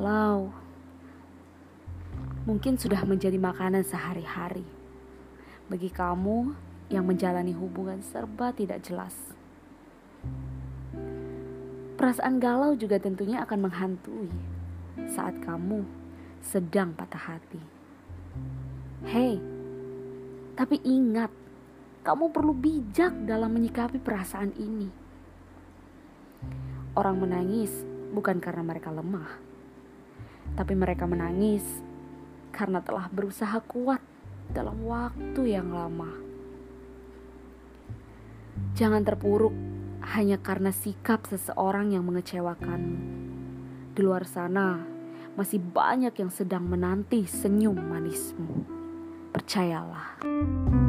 galau mungkin sudah menjadi makanan sehari-hari bagi kamu yang menjalani hubungan serba tidak jelas. Perasaan galau juga tentunya akan menghantui saat kamu sedang patah hati. Hei, tapi ingat, kamu perlu bijak dalam menyikapi perasaan ini. Orang menangis bukan karena mereka lemah, tapi mereka menangis karena telah berusaha kuat dalam waktu yang lama. Jangan terpuruk hanya karena sikap seseorang yang mengecewakanmu. Di luar sana masih banyak yang sedang menanti senyum manismu. Percayalah.